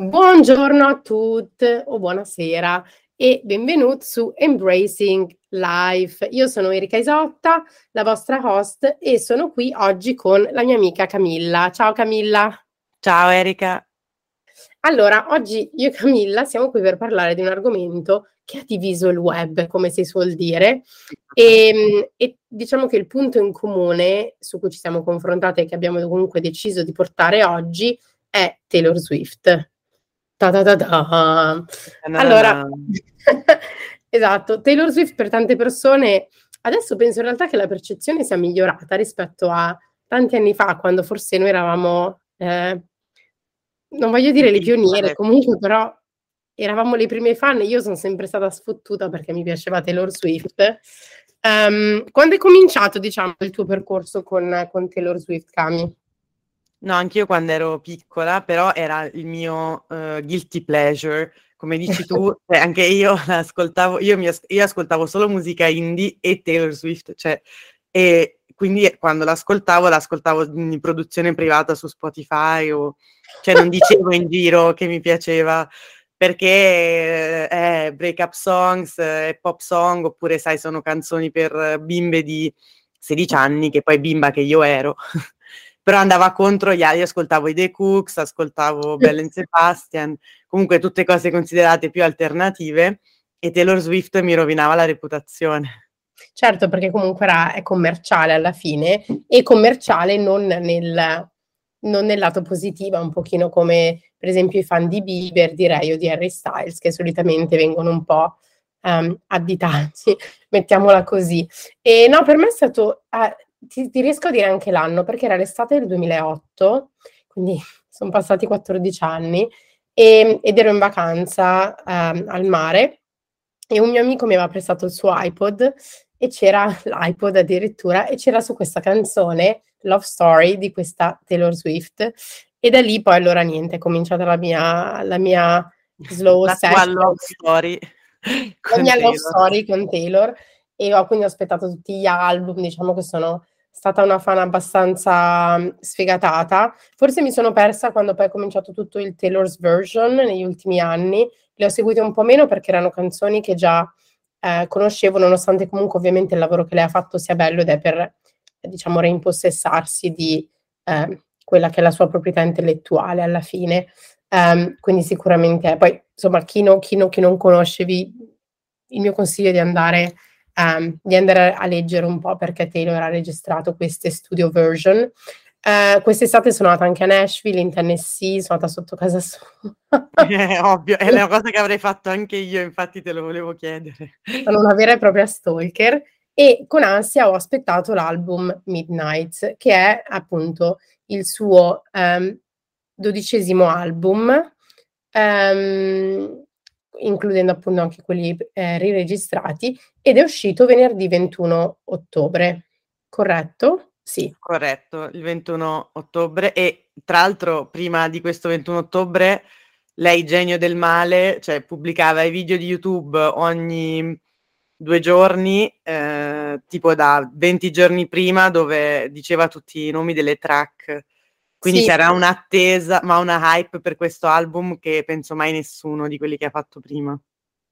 Buongiorno a tutti o buonasera e benvenuti su Embracing Life. Io sono Erika Isotta, la vostra host e sono qui oggi con la mia amica Camilla. Ciao Camilla. Ciao Erika. Allora, oggi io e Camilla siamo qui per parlare di un argomento che ha diviso il web, come si suol dire, e, e diciamo che il punto in comune su cui ci siamo confrontate e che abbiamo comunque deciso di portare oggi è Taylor Swift. Ta ta ta ta. Allora, esatto, Taylor Swift per tante persone, adesso penso in realtà che la percezione sia migliorata rispetto a tanti anni fa, quando forse noi eravamo, eh, non voglio dire le pioniere, comunque però eravamo le prime fan, io sono sempre stata sfottuta perché mi piaceva Taylor Swift. Um, quando è cominciato, diciamo, il tuo percorso con, con Taylor Swift, Cami? No, anch'io quando ero piccola, però era il mio uh, guilty pleasure. Come dici tu, cioè, anche io ascoltavo, io, mi, io ascoltavo solo musica indie e Taylor Swift, cioè, e quindi quando l'ascoltavo, l'ascoltavo in produzione privata su Spotify o, cioè non dicevo in giro che mi piaceva perché è eh, break-up songs, è pop song, oppure sai, sono canzoni per bimbe di 16 anni, che poi bimba che io ero. Però andava contro gli altri, ascoltavo i The Cooks, ascoltavo Bell and Sebastian, comunque tutte cose considerate più alternative e Taylor Swift mi rovinava la reputazione. Certo, perché comunque era, è commerciale alla fine e commerciale non nel, non nel lato positivo, un pochino come per esempio i fan di Bieber, direi, o di Harry Styles, che solitamente vengono un po' um, additati, mettiamola così. E no, per me è stato, uh, ti, ti, riesco a dire anche l'anno, perché era l'estate del 2008, quindi sono passati 14 anni, e, ed ero in vacanza um, al mare e un mio amico mi aveva prestato il suo iPod e c'era l'iPod addirittura e c'era su questa canzone Love Story di questa Taylor Swift e da lì poi allora niente, è cominciata la mia, la mia slow la session. love story. La mia love story con Taylor e ho quindi aspettato tutti gli album, diciamo che sono stata una fan abbastanza mm, sfegatata. Forse mi sono persa quando poi è cominciato tutto il Taylor's version negli ultimi anni. Le ho seguite un po' meno perché erano canzoni che già eh, conoscevo, nonostante comunque ovviamente il lavoro che lei ha fatto sia bello ed è per, diciamo, reimpossessarsi di eh, quella che è la sua proprietà intellettuale alla fine. Um, quindi sicuramente, poi insomma, chi, no, chi, no, chi non conoscevi, il mio consiglio è di andare um, di andare a leggere un po' perché Taylor ha registrato queste studio version. Uh, quest'estate sono andata anche a Nashville, in Tennessee, sono andata sotto casa sua. è ovvio, è una cosa che avrei fatto anche io, infatti te lo volevo chiedere. Sono una vera e propria stalker e con ansia ho aspettato l'album Midnight, che è appunto il suo um, dodicesimo album. Um, includendo appunto anche quelli eh, riregistrati, ed è uscito venerdì 21 ottobre, corretto? Sì. Corretto, il 21 ottobre e tra l'altro prima di questo 21 ottobre lei, genio del male, cioè pubblicava i video di YouTube ogni due giorni, eh, tipo da 20 giorni prima, dove diceva tutti i nomi delle track quindi sì. c'era un'attesa, ma una hype per questo album che penso mai nessuno di quelli che ha fatto prima.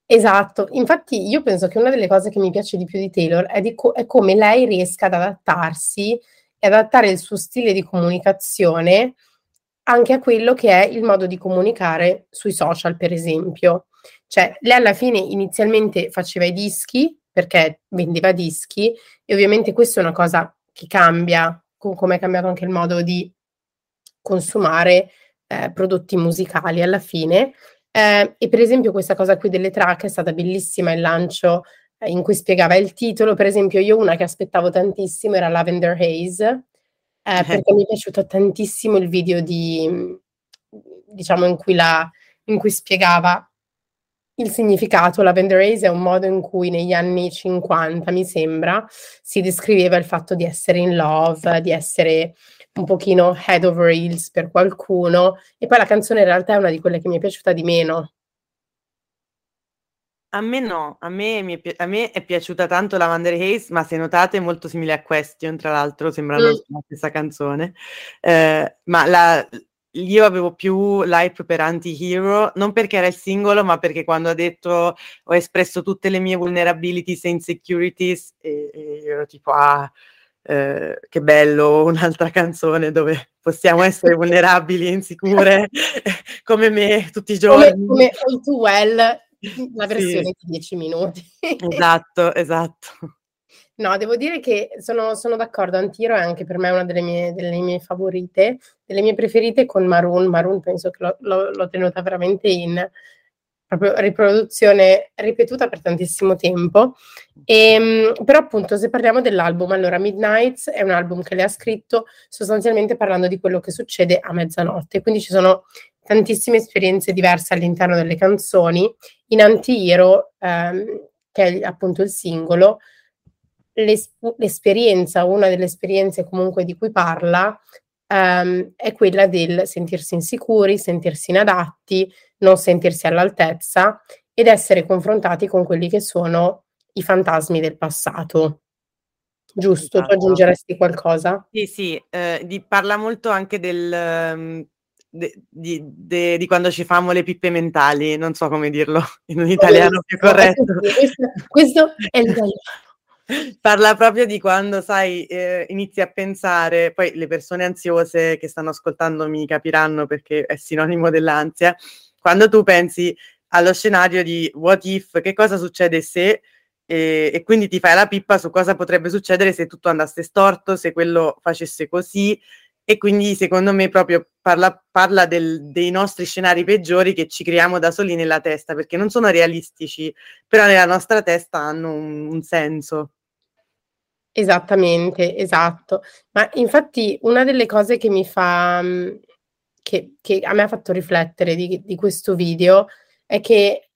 Esatto, infatti io penso che una delle cose che mi piace di più di Taylor è, di co- è come lei riesca ad adattarsi e adattare il suo stile di comunicazione anche a quello che è il modo di comunicare sui social, per esempio. Cioè, lei alla fine inizialmente faceva i dischi perché vendeva dischi e ovviamente questa è una cosa che cambia, come è cambiato anche il modo di consumare eh, prodotti musicali alla fine. Eh, e per esempio questa cosa qui delle track è stata bellissima il lancio eh, in cui spiegava il titolo. Per esempio, io una che aspettavo tantissimo era Lavender Haze, eh, perché mi è piaciuto tantissimo il video di diciamo in cui, la, in cui spiegava il significato. Lavender Haze è un modo in cui negli anni 50, mi sembra, si descriveva il fatto di essere in love, di essere un pochino head over heels per qualcuno e poi la canzone in realtà è una di quelle che mi è piaciuta di meno. A me no, a me, mi è, pi- a me è piaciuta tanto la Wander Hayes, ma se notate è molto simile a Question, tra l'altro sembrano mm. la stessa canzone, eh, ma la, io avevo più l'hype per Anti-Hero, non perché era il singolo, ma perché quando ha detto ho espresso tutte le mie vulnerabilities e insecurities, e, e ero tipo, ah, eh, che bello, un'altra canzone dove possiamo essere vulnerabili e insicure come me tutti i giorni. Come, come All Too Well, la versione sì. di 10 minuti. esatto, esatto. No, devo dire che sono, sono d'accordo, Antiro è anche per me una delle mie, delle mie, favorite, delle mie preferite con Maroon. Maroon penso che l'ho, l'ho tenuta veramente in proprio riproduzione ripetuta per tantissimo tempo. E, ehm, però appunto se parliamo dell'album, allora Midnights è un album che lei ha scritto sostanzialmente parlando di quello che succede a mezzanotte, quindi ci sono tantissime esperienze diverse all'interno delle canzoni. In Anti-Hero, ehm, che è appunto il singolo, l'esperienza, una delle esperienze comunque di cui parla, um, è quella del sentirsi insicuri, sentirsi inadatti, non sentirsi all'altezza ed essere confrontati con quelli che sono i fantasmi del passato. Giusto, esatto. tu aggiungeresti qualcosa? Sì, sì, eh, di, parla molto anche del... Um, de, di, de, di, quando ci famo le pippe mentali, non so come dirlo in un italiano più corretto. Questo, questo è il Parla proprio di quando, sai, eh, inizi a pensare, poi le persone ansiose che stanno ascoltando mi capiranno perché è sinonimo dell'ansia, quando tu pensi allo scenario di what if, che cosa succede se, e, e quindi ti fai la pippa su cosa potrebbe succedere se tutto andasse storto, se quello facesse così, e quindi secondo me proprio parla, parla del, dei nostri scenari peggiori che ci creiamo da soli nella testa, perché non sono realistici, però nella nostra testa hanno un, un senso. Esattamente, esatto. Ma infatti una delle cose che mi fa, mhmm, che, che a me ha fatto riflettere di, di questo video è che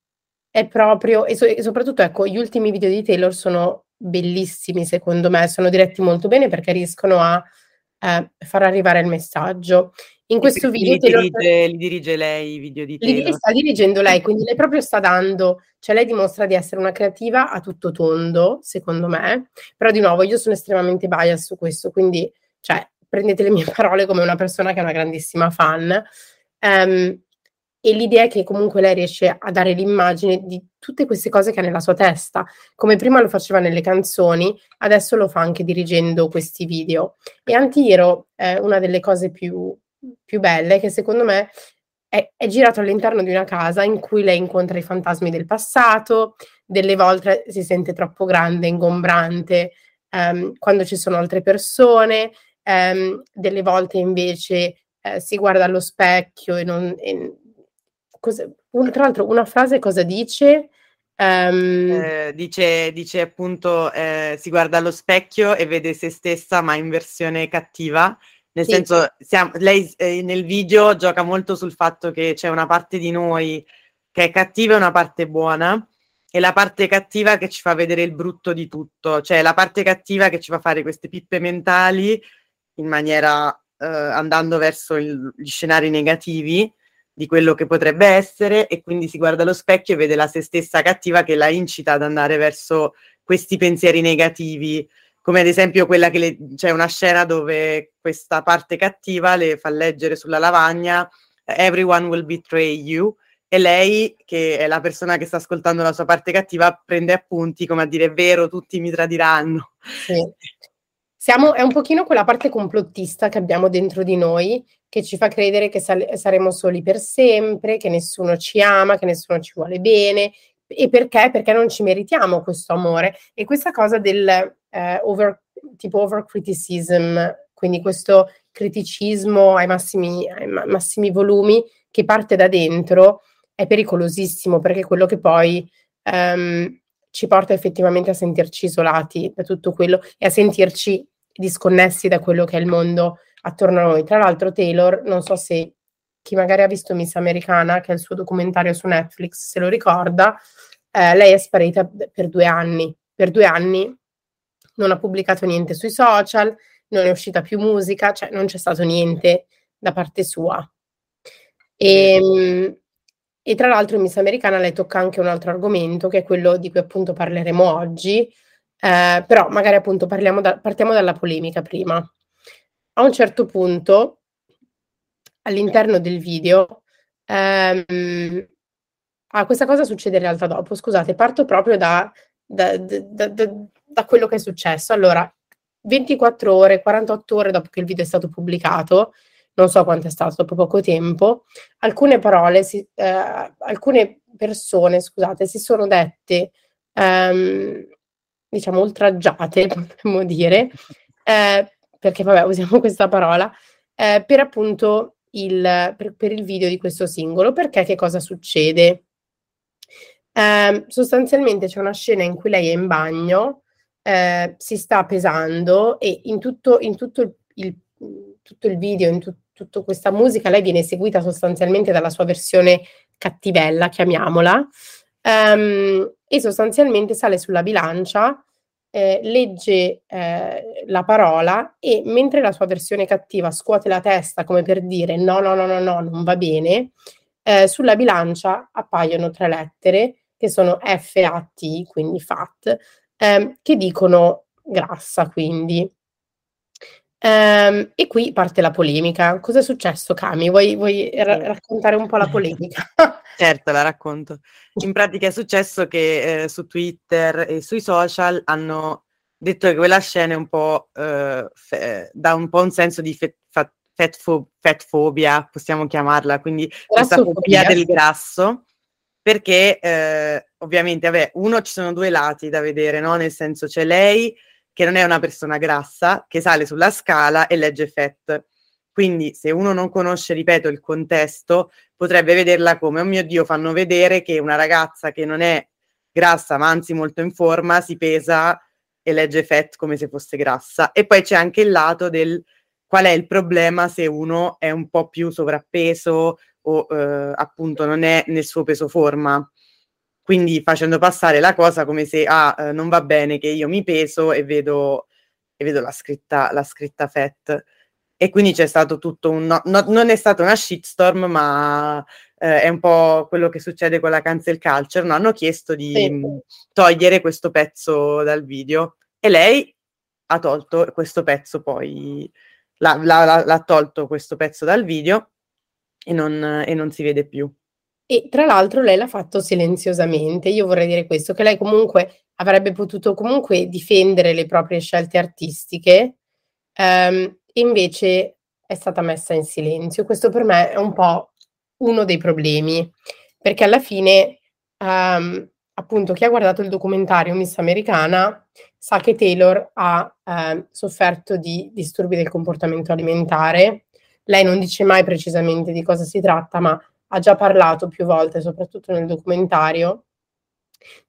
è proprio, e, so, e, soprattutto ecco, gli ultimi video di Taylor sono bellissimi secondo me, sono diretti molto bene perché riescono a eh, far arrivare il messaggio. In questo video li dirige, li dirige, lei i video di Taylor. Li sta dirigendo lei, quindi lei proprio sta dando, cioè lei dimostra di essere una creativa a tutto tondo, secondo me, però di nuovo io sono estremamente bias su questo, quindi cioè, prendete le mie parole come una persona che è una grandissima fan. Um, e l'idea è che comunque lei riesce a dare l'immagine di tutte queste cose che ha nella sua testa, come prima lo faceva nelle canzoni, adesso lo fa anche dirigendo questi video. E Antiro è una delle cose più più belle che secondo me è, è, girato all'interno di una casa in cui lei incontra i fantasmi del passato, delle volte si sente troppo grande, ingombrante um, quando ci sono altre persone, um, delle volte invece uh, si guarda allo specchio e non... E, cosa, un, tra l'altro una frase cosa dice? Um, eh, dice, dice, appunto eh, si guarda allo specchio e vede se stessa ma in versione cattiva nel sì. senso, siamo, lei eh, nel video gioca molto sul fatto che c'è una parte di noi che è cattiva e una parte buona, e la parte cattiva che ci fa vedere il brutto di tutto, cioè la parte cattiva che ci fa fare queste pippe mentali in maniera eh, andando verso il, gli scenari negativi di quello che potrebbe essere e quindi si guarda allo specchio e vede la se stessa cattiva che la incita ad andare verso questi pensieri negativi come ad esempio quella che le, c'è una scena dove questa parte cattiva le fa leggere sulla lavagna Everyone will betray you e lei, che è la persona che sta ascoltando la sua parte cattiva, prende appunti come a dire è vero, tutti mi tradiranno. Sì. Siamo, è un pochino quella parte complottista che abbiamo dentro di noi che ci fa credere che sal- saremo soli per sempre, che nessuno ci ama, che nessuno ci vuole bene. E perché? Perché non ci meritiamo questo amore. E questa cosa del eh, over, tipo over criticism, quindi questo criticismo ai massimi, ai massimi volumi che parte da dentro è pericolosissimo perché è quello che poi um, ci porta effettivamente a sentirci isolati da tutto quello e a sentirci disconnessi da quello che è il mondo attorno a noi. Tra l'altro Taylor, non so se chi magari ha visto Miss Americana, che è il suo documentario su Netflix, se lo ricorda, eh, lei è sparita per due anni. Per due anni non ha pubblicato niente sui social, non è uscita più musica, cioè non c'è stato niente da parte sua. E, ehm, e tra l'altro in Miss Americana lei tocca anche un altro argomento, che è quello di cui appunto parleremo oggi, eh, però magari appunto da, partiamo dalla polemica prima. A un certo punto all'interno del video, ehm, ah, questa cosa succede in realtà dopo, scusate, parto proprio da, da, da, quello che è successo. Allora, 24 ore, 48 ore dopo che il video è stato pubblicato, non so quanto è stato, dopo poco tempo, alcune parole, si, eh, alcune persone, scusate, si sono dette, ehm, diciamo, oltraggiate, potremmo dire, eh, perché vabbè, usiamo questa parola, eh, per appunto il, per, per, il video di questo singolo, perché? Che cosa succede? Eh, sostanzialmente c'è una scena in cui lei è in bagno, eh, si sta pesando e in tutto, in tutto il, il, tutto il video, in tu, tutta questa musica, lei viene seguita sostanzialmente dalla sua versione cattivella, chiamiamola, um, e sostanzialmente sale sulla bilancia eh, legge eh, la parola e mentre la sua versione cattiva scuote la testa come per dire no, no, no, no, no, non va bene, eh, sulla bilancia appaiono tre lettere che sono F-A-T, quindi FAT, ehm, che dicono grassa, quindi. Um, e qui parte la polemica. Cosa è successo, Cami? Vuoi, vuoi ra- raccontare un po' la polemica? certo, la racconto. In pratica è successo che eh, su Twitter e sui social hanno detto che quella scena è un po' eh, fe- dà un po' un senso di fe- fat- fatfobia, possiamo chiamarla, quindi questa fobia del grasso, perché eh, ovviamente, vabbè, uno ci sono due lati da vedere, no? Nel senso c'è lei che non è una persona grassa, che sale sulla scala e legge FET. Quindi se uno non conosce, ripeto, il contesto, potrebbe vederla come, oh mio Dio, fanno vedere che una ragazza che non è grassa, ma anzi molto in forma, si pesa e legge FET come se fosse grassa. E poi c'è anche il lato del qual è il problema se uno è un po' più sovrappeso o eh, appunto non è nel suo peso forma quindi facendo passare la cosa come se ah, eh, non va bene che io mi peso e vedo, e vedo la, scritta, la scritta FET. E quindi c'è stato tutto un... No, no, non è stata una shitstorm, ma eh, è un po' quello che succede con la cancel culture. No? Hanno chiesto di sì. mh, togliere questo pezzo dal video e lei ha tolto questo pezzo poi, l'ha, l'ha, l'ha tolto questo pezzo dal video e non, e non si vede più. E tra l'altro lei l'ha fatto silenziosamente. Io vorrei dire questo, che lei comunque avrebbe potuto comunque difendere le proprie scelte artistiche, ehm, invece è stata messa in silenzio. Questo per me è un po' uno dei problemi, perché alla fine, ehm, appunto, chi ha guardato il documentario Miss Americana sa che Taylor ha eh, sofferto di disturbi del comportamento alimentare. Lei non dice mai precisamente di cosa si tratta, ma ha già parlato più volte, soprattutto nel documentario,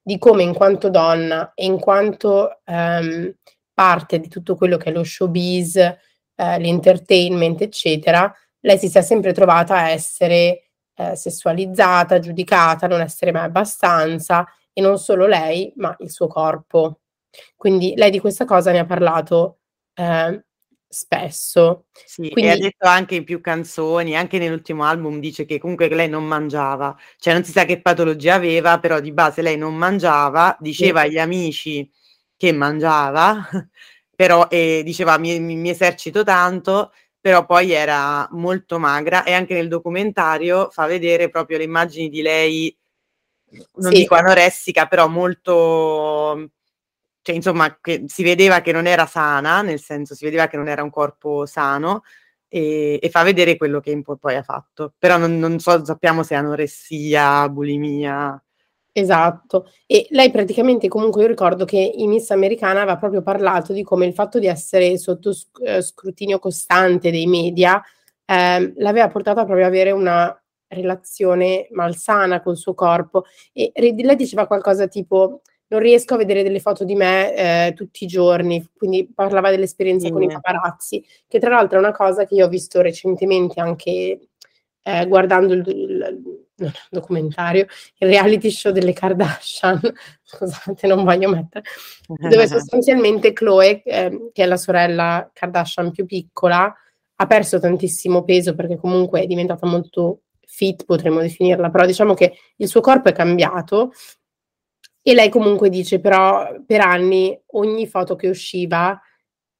di come in quanto donna e in quanto ehm, parte di tutto quello che è lo showbiz, eh, l'entertainment, eccetera, lei si sia sempre trovata a essere eh, sessualizzata, giudicata, non essere mai abbastanza, e non solo lei, ma il suo corpo. Quindi lei di questa cosa ne ha parlato eh, spesso. Sì, Quindi... e ha detto anche in più canzoni, anche nell'ultimo album dice che comunque lei non mangiava, cioè non si sa che patologia aveva, però di base lei non mangiava, diceva sì. agli amici che mangiava, però e diceva mi, mi, mi esercito tanto, però poi era molto magra e anche nel documentario fa vedere proprio le immagini di lei, non sì. dico anoressica, però molto cioè insomma che si vedeva che non era sana, nel senso si vedeva che non era un corpo sano e, e fa vedere quello che poi ha fatto. Però non, non so, sappiamo se è anoressia, bulimia. Esatto, e lei praticamente comunque io ricordo che in Miss Americana aveva proprio parlato di come il fatto di essere sotto sc- eh, scrutinio costante dei media eh, l'aveva portata proprio ad avere una relazione malsana col suo corpo e lei diceva qualcosa tipo non riesco a vedere delle foto di me eh, tutti i giorni, quindi parlava dell'esperienza sì. con i paparazzi, che tra l'altro è una cosa che io ho visto recentemente anche eh, guardando il, il, il, documentario, il reality show delle Kardashian, scusate non voglio mettere, dove sostanzialmente Chloe, eh, che è la sorella Kardashian più piccola, ha perso tantissimo peso perché comunque è diventata molto fit, potremmo definirla, però diciamo che il suo corpo è cambiato. E lei comunque dice, però per anni ogni foto che usciva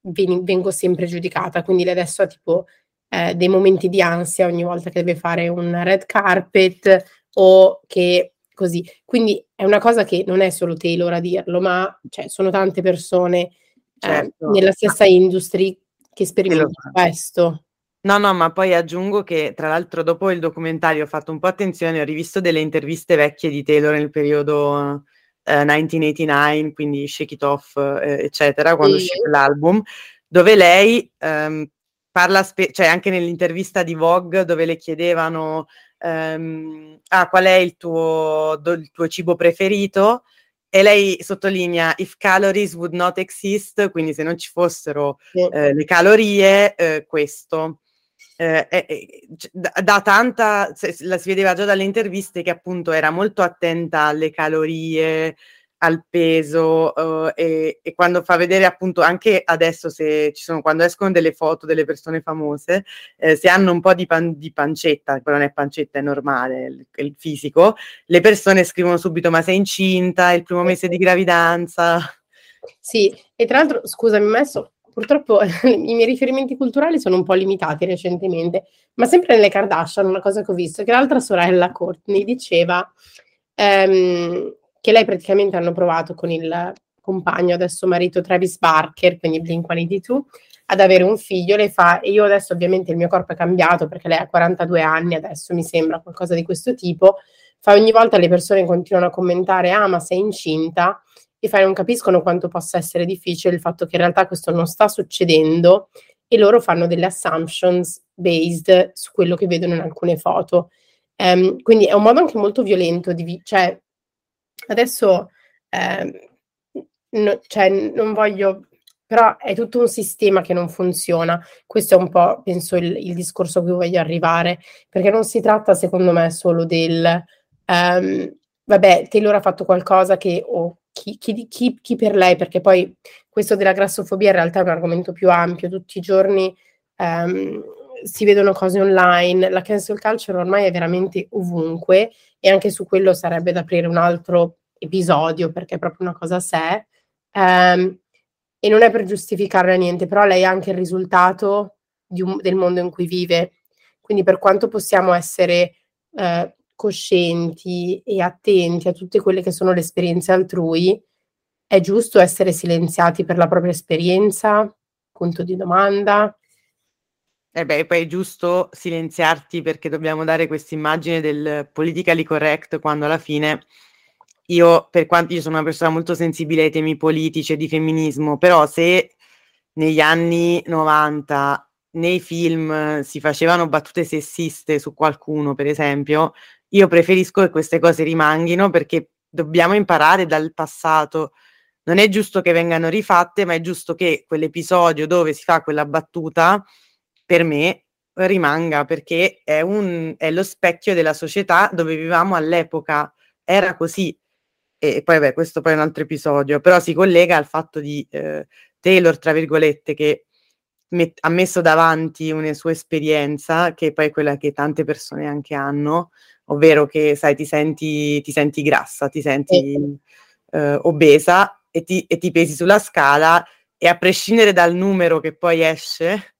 ven- vengo sempre giudicata, quindi lei adesso ha tipo eh, dei momenti di ansia ogni volta che deve fare un red carpet o che così. Quindi è una cosa che non è solo Taylor a dirlo, ma cioè, sono tante persone eh, certo. eh, nella stessa industria che sperimentano questo. No, no, ma poi aggiungo che tra l'altro dopo il documentario ho fatto un po' attenzione, ho rivisto delle interviste vecchie di Taylor nel periodo eh, 1989, quindi Shake It Off, eh, eccetera, quando sì. uscì l'album, dove lei ehm, parla, spe- cioè anche nell'intervista di Vogue dove le chiedevano ehm, ah, qual è il tuo, do, il tuo cibo preferito e lei sottolinea if calories would not exist, quindi se non ci fossero eh, le calorie, eh, questo. Eh, eh, da, tanta, la si vedeva già dalle interviste che appunto era molto attenta alle calorie, al peso uh, e, e, quando fa vedere appunto anche adesso se ci sono quando escono delle foto delle persone famose eh, se hanno un po' di, pan, di pancetta però non è pancetta è normale il, il, fisico le persone scrivono subito ma sei incinta? È il primo mese di gravidanza? Sì e tra l'altro scusami messo purtroppo i miei riferimenti culturali sono un po' limitati recentemente ma sempre nelle Kardashian una cosa che ho visto che l'altra sorella Courtney diceva ehm, che lei praticamente hanno provato con il compagno, adesso marito Travis Barker, quindi Blink-182, ad avere un figlio, lei fa, e io adesso ovviamente il mio corpo è cambiato perché lei ha 42 anni, adesso mi sembra qualcosa di questo tipo, fa ogni volta le persone continuano a commentare, ah ma sei incinta, e fai non capiscono quanto possa essere difficile il fatto che in realtà questo non sta succedendo. E loro fanno delle assumptions based su quello che vedono in alcune foto. Um, quindi è un modo anche molto violento di, vi- cioè Adesso, eh, no, cioè, non voglio, però è tutto un sistema che non funziona. Questo è un po', penso, il, il discorso a cui voglio arrivare, perché non si tratta, secondo me, solo del, um, vabbè, Taylor ha fatto qualcosa che, o chi, chi, chi, chi, per lei, perché poi questo della grassofobia in realtà è un argomento più ampio, tutti i giorni um, si vedono cose online, la cancel culture ormai è veramente ovunque e anche su quello sarebbe da aprire un altro episodio perché è proprio una cosa a sé. Um, e non è per giustificare niente, però lei ha anche il risultato un, del mondo in cui vive. Quindi per quanto possiamo essere eh, coscienti e attenti a tutte quelle che sono le esperienze altrui, è giusto essere silenziati per la propria esperienza? Punto di domanda. Eh beh, poi è giusto silenziarti perché dobbiamo dare questa immagine del politically correct quando alla fine io, per quanto io sono una persona molto sensibile ai temi politici e di femminismo, però se negli anni 90 nei film si facevano battute sessiste su qualcuno, per esempio, io preferisco che queste cose rimanghino perché dobbiamo imparare dal passato. Non è giusto che vengano rifatte, ma è giusto che quell'episodio dove si fa quella battuta per me rimanga perché è, un, è lo specchio della società dove vivevamo all'epoca. Era così. E poi, beh, questo poi è un altro episodio, però si collega al fatto di eh, Taylor, tra virgolette, che met- ha messo davanti una sua esperienza, che poi è quella che tante persone anche hanno, ovvero che, sai, ti senti, ti senti grassa, ti senti eh, obesa e ti, e ti pesi sulla scala e a prescindere dal numero che poi esce,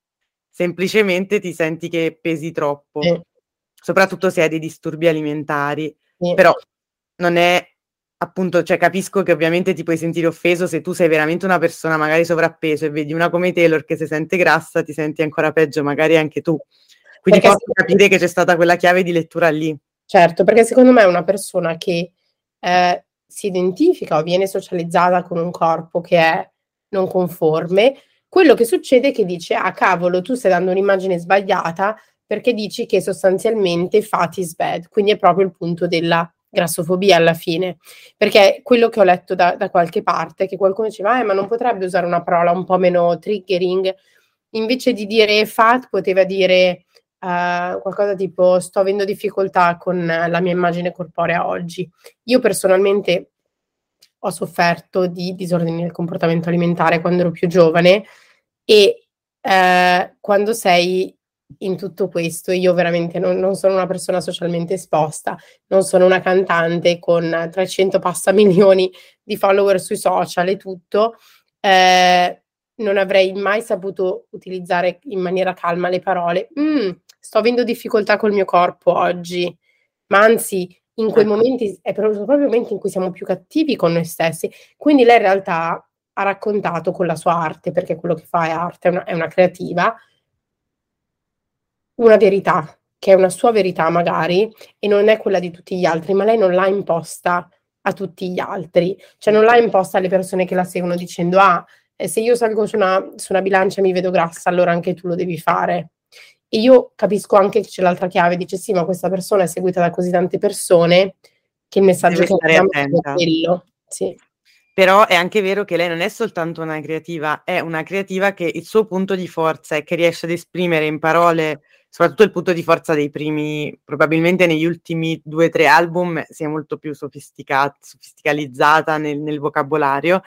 semplicemente ti senti che pesi troppo, sì. soprattutto se hai dei disturbi alimentari, sì. però non è appunto, cioè capisco che ovviamente ti puoi sentire offeso se tu sei veramente una persona magari sovrappeso e vedi una come Taylor che si sente grassa, ti senti ancora peggio, magari anche tu. Quindi perché posso capire che c'è stata quella chiave di lettura lì. Certo, perché secondo me è una persona che eh, si identifica o viene socializzata con un corpo che è non conforme, quello che succede è che dice, ah cavolo, tu stai dando un'immagine sbagliata perché dici che sostanzialmente fat is bad, quindi è proprio il punto della grassofobia alla fine, perché quello che ho letto da, da qualche parte che qualcuno diceva, eh, ma non potrebbe usare una parola un po' meno triggering, invece di dire fat poteva dire uh, qualcosa tipo sto avendo difficoltà con la mia immagine corporea oggi. Io personalmente ho sofferto di disordini del comportamento alimentare quando ero più giovane e eh, quando sei in tutto questo, io veramente non, non, sono una persona socialmente esposta, non sono una cantante con 300 passa milioni di follower sui social e tutto, eh, non avrei mai saputo utilizzare in maniera calma le parole. Mm, sto avendo difficoltà col mio corpo oggi, ma anzi, in quei ecco. momenti è proprio, proprio il momento in cui siamo più cattivi con noi stessi. Quindi lei in realtà ha raccontato con la sua arte, perché quello che fa è arte, è una, è una creativa, una verità, che è una sua verità magari, e non è quella di tutti gli altri, ma lei non l'ha imposta a tutti gli altri, cioè non l'ha imposta alle persone che la seguono dicendo ah, eh, se io salgo su una, su una bilancia e mi vedo grassa, allora anche tu lo devi fare. E io capisco anche che c'è l'altra chiave, dice sì, ma questa persona è seguita da così tante persone che il messaggio che è quello. Sì. Però è anche vero che lei non è soltanto una creativa, è una creativa che il suo punto di forza è che riesce ad esprimere in parole, soprattutto il punto di forza dei primi, probabilmente negli ultimi due o tre album, si è molto più sofisticata, sofisticalizzata nel, nel vocabolario,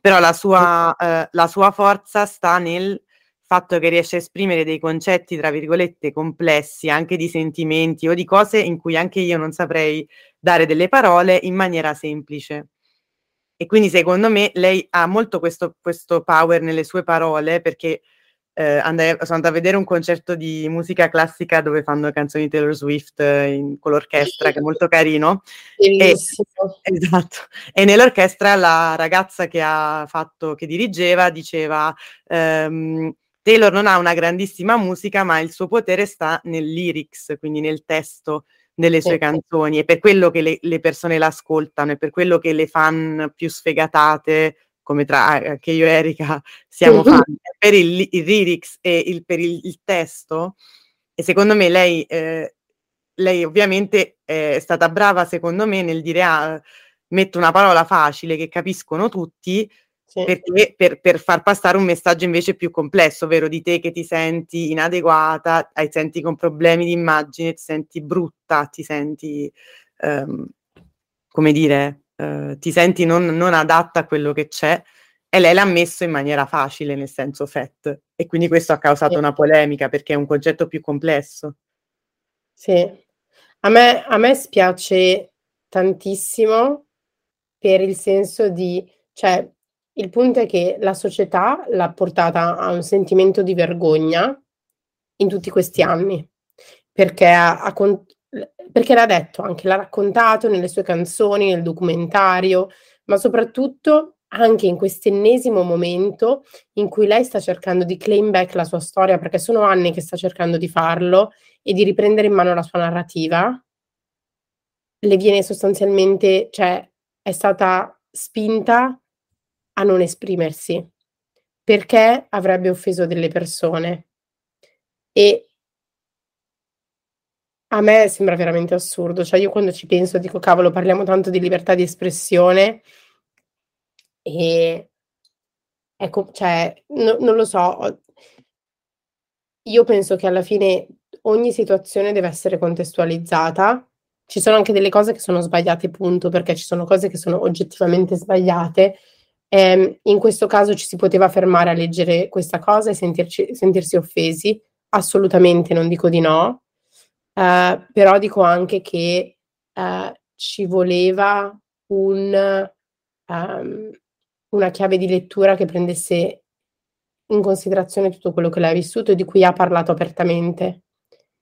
però la sua, eh, la sua forza sta nel fatto che riesce a esprimere dei concetti, tra virgolette, complessi, anche di sentimenti o di cose in cui anche io non saprei dare delle parole in maniera semplice. E quindi secondo me lei ha molto questo, questo power nelle sue parole perché eh, andai, sono andata a vedere un concerto di musica classica dove fanno canzoni Taylor Swift eh, in, con l'orchestra, che è molto carino. E, esatto. E nell'orchestra la ragazza che ha fatto, che dirigeva, diceva ehm, Taylor non ha una grandissima musica, ma il suo potere sta nel lyrics, quindi nel testo delle sue canzoni, è per quello che le, le, persone l'ascoltano, è per quello che le fan più sfegatate, come tra eh, che io e Erika siamo fan, per il, il lyrics e il, per il, il, testo. E secondo me lei, eh, lei ovviamente è stata brava, secondo me, nel dire ah, metto una parola facile che capiscono tutti, sì. perché, per, per, far passare un messaggio invece più complesso, ovvero di te che ti senti inadeguata, ti senti con problemi di immagine, ti senti brutta, ti senti, um, come dire, uh, ti senti non, non, adatta a quello che c'è. E lei l'ha messo in maniera facile, nel senso fat. E quindi questo ha causato sì. una polemica perché è un concetto più complesso. Sì, a me, a me spiace tantissimo per il senso di, cioè, il punto è che la società l'ha portata a un sentimento di vergogna in tutti questi anni, perché, ha, ha, perché l'ha detto, anche l'ha raccontato nelle sue canzoni, nel documentario, ma soprattutto anche in questo ennesimo momento in cui lei sta cercando di claim back la sua storia, perché sono anni che sta cercando di farlo e di riprendere in mano la sua narrativa, le viene sostanzialmente, cioè è stata spinta a non esprimersi perché avrebbe offeso delle persone. E a me sembra veramente assurdo, cioè io quando ci penso dico cavolo, parliamo tanto di libertà di espressione e ecco, cioè, no, non lo so, io penso che alla fine ogni situazione deve essere contestualizzata. Ci sono anche delle cose che sono sbagliate, punto, perché ci sono cose che sono oggettivamente sbagliate eh, in questo caso ci si poteva fermare a leggere questa cosa e sentirci, sentirsi offesi? Assolutamente non dico di no, eh, però dico anche che eh, ci voleva un, um, una chiave di lettura che prendesse in considerazione tutto quello che lei ha vissuto e di cui ha parlato apertamente,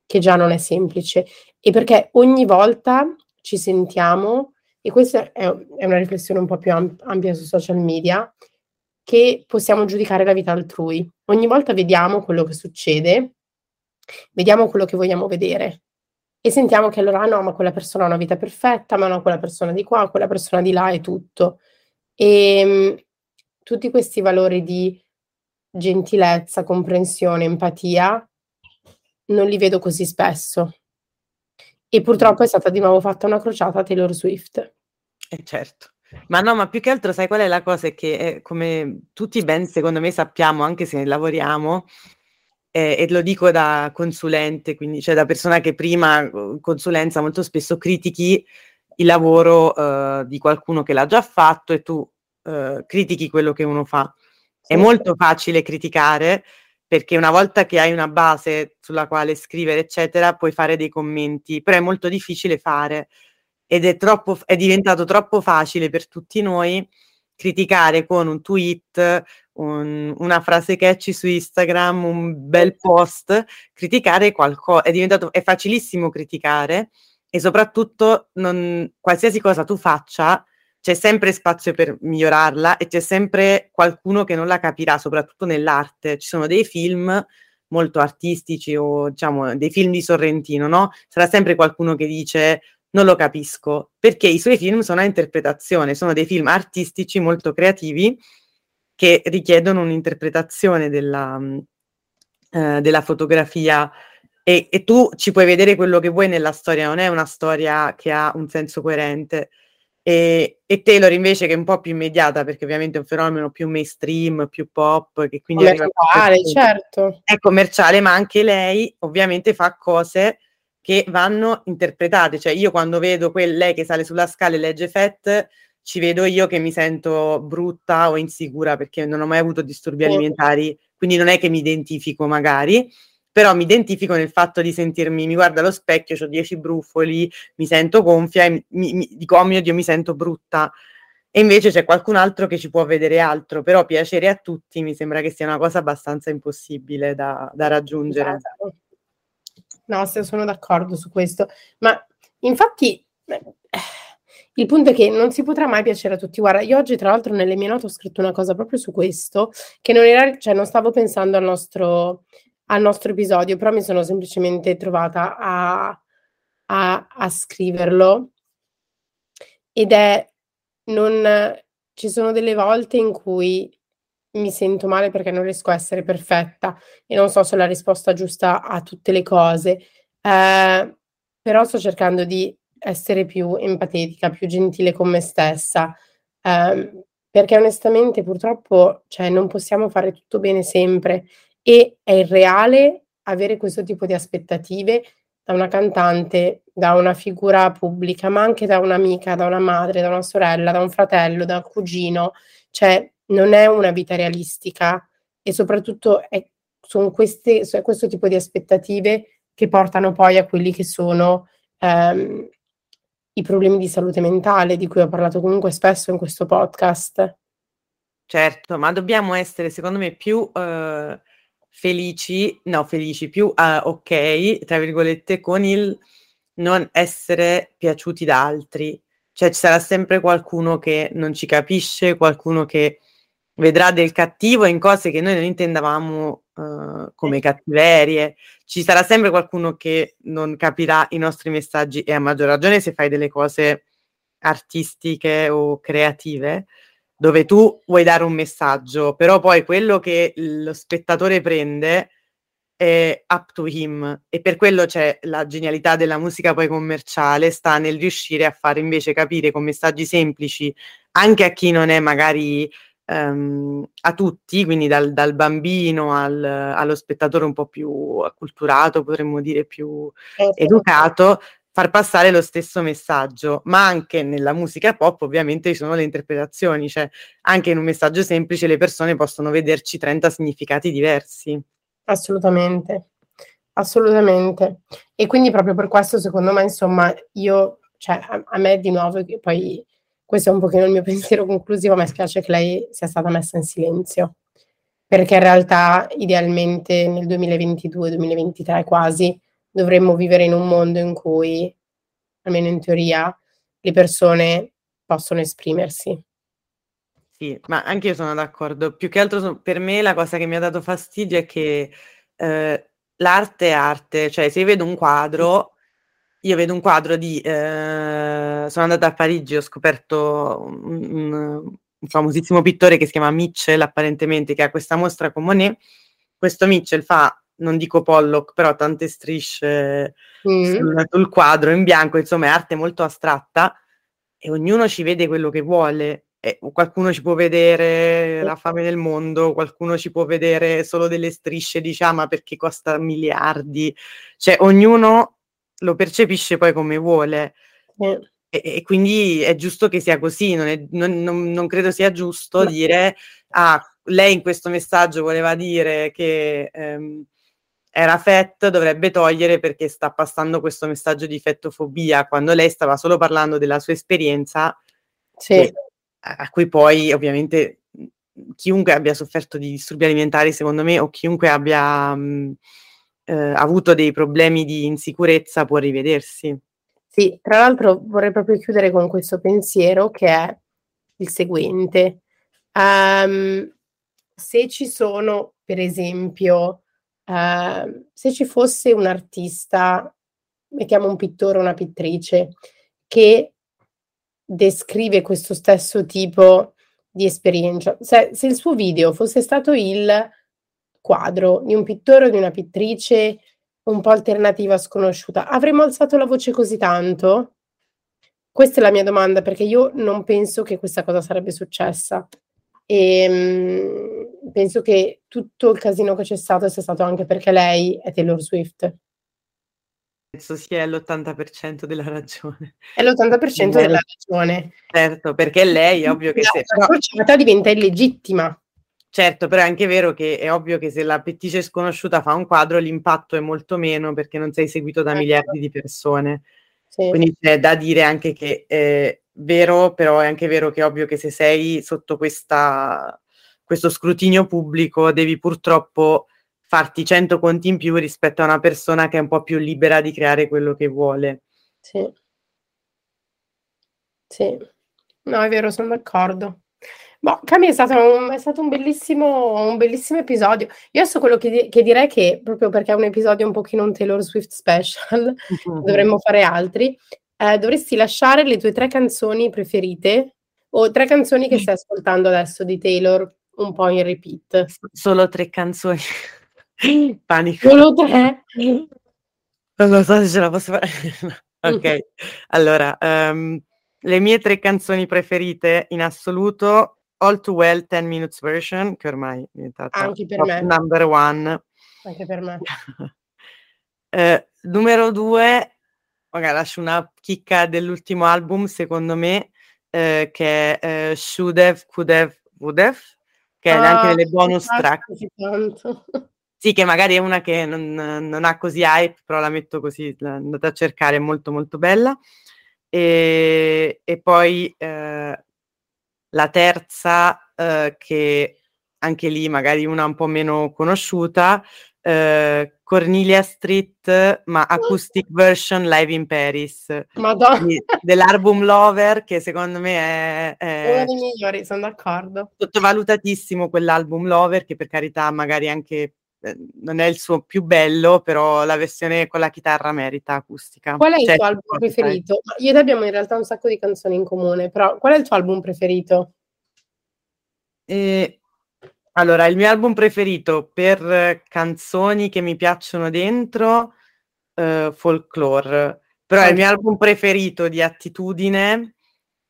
che già non è semplice. E perché ogni volta ci sentiamo e questa è, è una riflessione un po' più ampia su social media, che possiamo giudicare la vita altrui. Ogni volta vediamo quello che succede, vediamo quello che vogliamo vedere e sentiamo che allora no, ma quella persona ha una vita perfetta, ma no, quella persona di qua, quella persona di là e tutto. E mh, tutti questi valori di gentilezza, comprensione, empatia, non li vedo così spesso. E purtroppo è stata di nuovo fatta una crociata a Taylor Swift. Eh certo. Ma no, ma più che altro sai qual è la cosa? È che eh, come tutti ben secondo me sappiamo, anche se lavoriamo, eh, e lo dico da consulente, quindi cioè da persona che prima uh, consulenza molto spesso critichi il lavoro uh, di qualcuno che l'ha già fatto e tu uh, critichi quello che uno fa. Sì. È molto facile criticare perché una volta che hai una base sulla quale scrivere, eccetera, puoi fare dei commenti, però è molto difficile fare ed è, troppo, è diventato troppo facile per tutti noi criticare con un tweet, un, una frase catchy su Instagram, un bel post, criticare qualcosa, è diventato, è facilissimo criticare e soprattutto non, qualsiasi cosa tu faccia c'è sempre spazio per migliorarla e c'è sempre qualcuno che non la capirà, soprattutto nell'arte. Ci sono dei film molto artistici o diciamo dei film di Sorrentino, no? Sarà sempre qualcuno che dice non lo capisco, perché i suoi film sono a interpretazione, sono dei film artistici molto creativi che richiedono un'interpretazione della, eh, della fotografia e, e, tu ci puoi vedere quello che vuoi nella storia, non è una storia che ha un senso coerente. E, e Taylor invece che è un po' più immediata, perché ovviamente è un fenomeno più mainstream, più pop, che quindi commerciale, certo. È commerciale, ma anche lei ovviamente fa cose che vanno interpretate. Cioè, io quando vedo quel, lei che sale sulla scala e legge Fett, ci vedo io che mi sento brutta o insicura perché non ho mai avuto disturbi sì. alimentari, quindi non è che mi identifico magari, però mi identifico nel fatto di sentirmi, mi guardo allo specchio, ho dieci brufoli, mi sento gonfia e mi, mi, dico, oh mio Dio, mi sento brutta. E invece c'è qualcun altro che ci può vedere altro, però piacere a tutti mi sembra che sia una cosa abbastanza impossibile da, da raggiungere. Esatto. No, sono d'accordo su questo, ma infatti eh, il punto è che non si potrà mai piacere a tutti. Guarda, io oggi tra l'altro nelle mie note ho scritto una cosa proprio su questo, che non era, cioè non stavo pensando al nostro, al nostro episodio, però mi sono semplicemente trovata a, a, a scriverlo. Ed è non ci sono delle volte in cui mi sento male perché non riesco a essere perfetta e non so se ho la risposta giusta a tutte le cose, eh, però sto cercando di essere più empatetica, più gentile con me stessa, eh, perché onestamente purtroppo cioè, non possiamo fare tutto bene sempre e è irreale avere questo tipo di aspettative da una cantante, da una figura pubblica, ma anche da un'amica, da una madre, da una sorella, da un fratello, da un cugino, cioè non è una vita realistica e soprattutto è, sono queste, è questo tipo di aspettative che portano poi a quelli che sono ehm, i problemi di salute mentale di cui ho parlato comunque spesso in questo podcast. Certo, ma dobbiamo essere secondo me più uh, felici, no felici, più uh, ok, tra virgolette, con il non essere piaciuti da altri. Cioè ci sarà sempre qualcuno che non ci capisce, qualcuno che vedrà del cattivo in cose che noi non intendavamo uh, come cattiverie. Ci sarà sempre qualcuno che non capirà i nostri messaggi e a maggior ragione se fai delle cose artistiche o creative dove tu vuoi dare un messaggio, però poi quello che lo spettatore prende è up to him. E per quello c'è la genialità della musica poi commerciale sta nel riuscire a fare invece capire con messaggi semplici anche a chi non è magari ehm, a tutti, quindi dal, dal bambino al, allo spettatore un po' più acculturato, potremmo dire più eh, educato, far passare lo stesso messaggio, ma anche nella musica pop ovviamente ci sono le interpretazioni, cioè anche in un messaggio semplice le persone possono vederci 30 significati diversi. Assolutamente, assolutamente. E quindi proprio per questo secondo me, insomma, io, cioè a, a me di nuovo, poi questo è un pochino il mio pensiero conclusivo, me spiace che lei sia stata messa in silenzio, perché in realtà idealmente nel 2022-2023 quasi dovremmo vivere in un mondo in cui, almeno in teoria, le persone possono esprimersi. Sì, ma anche io sono d'accordo. Più che altro per me la cosa che mi ha dato fastidio è che eh, l'arte è arte, cioè se io vedo un quadro io vedo un quadro di... Eh, sono andata a Parigi, ho scoperto un, un, famosissimo pittore che si chiama Mitchell, apparentemente, che ha questa mostra con Monet. Questo Mitchell fa, non dico Pollock, però tante strisce mm. sul, sul quadro in bianco, insomma è arte molto astratta e ognuno ci vede quello che vuole. Eh, qualcuno ci può vedere la fame del mondo, qualcuno ci può vedere solo delle strisce, diciamo, perché costa miliardi. Cioè, ognuno lo percepisce poi come vuole. Eh. E, e, quindi è giusto che sia così, non, è, non, non, non credo sia giusto dire, ah, lei in questo messaggio voleva dire che ehm, era FET, dovrebbe togliere perché sta passando questo messaggio di fettofobia, quando lei stava solo parlando della sua esperienza, sì. che a cui poi ovviamente chiunque abbia sofferto di disturbi alimentari, secondo me, o chiunque abbia mh, eh, avuto dei problemi di insicurezza può rivedersi. Sì, tra l'altro vorrei proprio chiudere con questo pensiero che è il seguente. Um, se ci sono, per esempio, uh, se ci fosse un artista, mettiamo un pittore o una pittrice, che descrive questo stesso tipo di esperienza, se, se il suo video fosse stato il quadro di un pittore o di una pittrice un po' alternativa sconosciuta, avremmo alzato la voce così tanto? Questa è la mia domanda perché io non penso che questa cosa sarebbe successa e mh, penso che tutto il casino che c'è stato sia stato anche perché lei è Taylor Swift. Penso sia l'80% della ragione. È l'80% della ragione. Certo, perché lei è ovvio che se... La crociata diventa illegittima. Certo, però è anche vero che è ovvio che se la pettice sconosciuta fa un quadro l'impatto è molto meno perché non sei seguito da certo. miliardi di persone. Sì. Quindi c'è da dire anche che è vero, però è anche vero che è ovvio che se sei sotto questa, questo scrutinio pubblico devi purtroppo farti 100 conti in più rispetto a una persona che è un po' più libera di creare quello che vuole. Sì. Sì. No, è vero, sono d'accordo. Boh, Cami è stato un, è stato un bellissimo, un bellissimo episodio. Io adesso quello che, di- che direi che, proprio perché è un episodio un pochino un Taylor Swift special, mm-hmm. dovremmo fare altri, eh, dovresti lasciare le tue tre canzoni preferite o tre canzoni che stai ascoltando adesso di Taylor un po' in repeat. Solo tre canzoni. Panico. Solo tre? Non lo so se ce la posso fare. ok, allora, um, le mie tre canzoni preferite in assoluto All Too Well 10 Minutes Version, che ormai è diventata Anche per me. number one. Anche per me. eh, numero due, magari lascio una chicca dell'ultimo album, secondo me, eh, che è eh, Should Have, Could Have, Would Have, che ah, è anche nelle bonus track. Sì, che magari è una che non, non, ha così hype, però la metto così, andate a cercare, è molto molto bella. E, e poi eh, la terza, eh, che anche lì magari una un po' meno conosciuta, eh, Cornelia Street, ma acoustic version live in Paris. Madonna. dell'album Lover, che secondo me è, è uno dei migliori, sono d'accordo. Sottovalutatissimo quell'album Lover, che per carità magari anche eh, non è il suo più bello, però la versione con la chitarra merita acustica. Qual è il cioè, tuo album preferito? Io e te abbiamo in realtà un sacco di canzoni in comune, però qual è il tuo album preferito? Eh, allora, il mio album preferito per canzoni che mi piacciono dentro, uh, Folklore, però è il mio album preferito di attitudine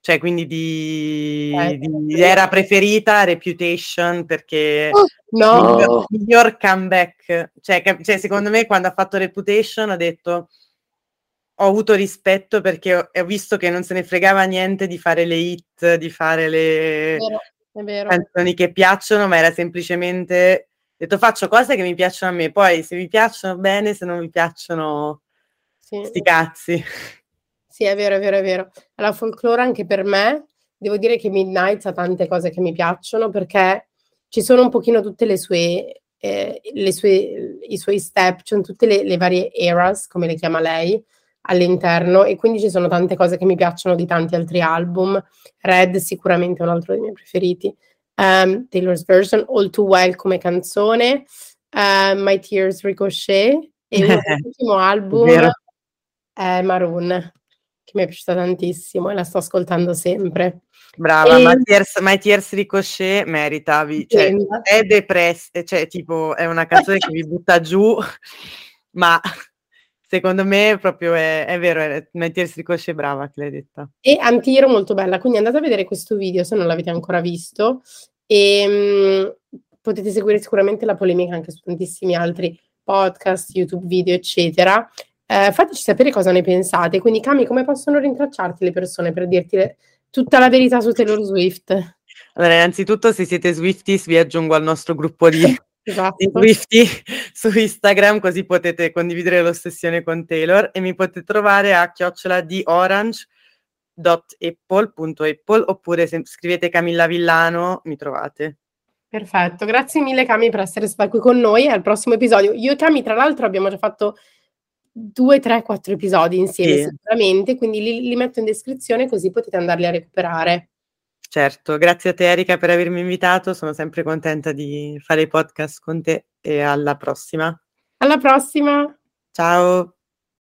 cioè quindi di, eh, di era preferita Reputation perché oh, no. miglior, miglior comeback cioè, cioè, secondo me quando ha fatto Reputation ha detto ho avuto rispetto perché ho, ho, visto che non se ne fregava niente di fare le hit di fare le è vero, canzoni che piacciono ma era semplicemente detto faccio cose che mi piacciono a me poi se mi piacciono bene se non mi piacciono sì. sti cazzi sì, è vero, è vero, è vero. La folklore anche per me, devo dire che Midnight ha tante cose che mi piacciono perché ci sono un pochino tutte le sue, eh, le sue i suoi step, cioè tutte le, le, varie eras, come le chiama lei, all'interno e quindi ci sono tante cose che mi piacciono di tanti altri album. Red sicuramente è un altro dei miei preferiti. Um, Taylor's Version, All Too Well come canzone, uh, My Tears Ricochet e l'ultimo album è Maroon che mi è piaciuta tantissimo e la sto ascoltando sempre. Brava, e... My, Tears, My Tears Ricochet meritavi, cioè, è depressa, cioè tipo è una canzone che vi butta giù, ma secondo me proprio è, è vero, è My Tears Ricochet brava che l'hai detta. E Antiro molto bella, quindi andate a vedere questo video se non l'avete ancora visto e mh, potete seguire sicuramente la polemica anche su tantissimi altri podcast, YouTube video, eccetera. Eh, fateci sapere cosa ne pensate. Quindi, Cami, come possono rintracciarti le persone per dirti le, tutta la verità su Taylor Swift? Allora, innanzitutto, se siete Swifties, vi aggiungo al nostro gruppo di, esatto. di su Instagram, così potete condividere l'ossessione con Taylor e mi potete trovare a chiocciola di Orange camilla.apple.apple oppure se scrivete Camilla Villano mi trovate. Perfetto, grazie mille Cami per essere stata qui con noi al prossimo episodio. Io e Cami tra l'altro abbiamo già fatto due, tre, quattro episodi insieme sì. sicuramente, quindi li, li metto in descrizione così potete andarli a recuperare. Certo, grazie a te Erika per avermi invitato, sono sempre contenta di fare i podcast con te e alla prossima. Alla prossima. Ciao.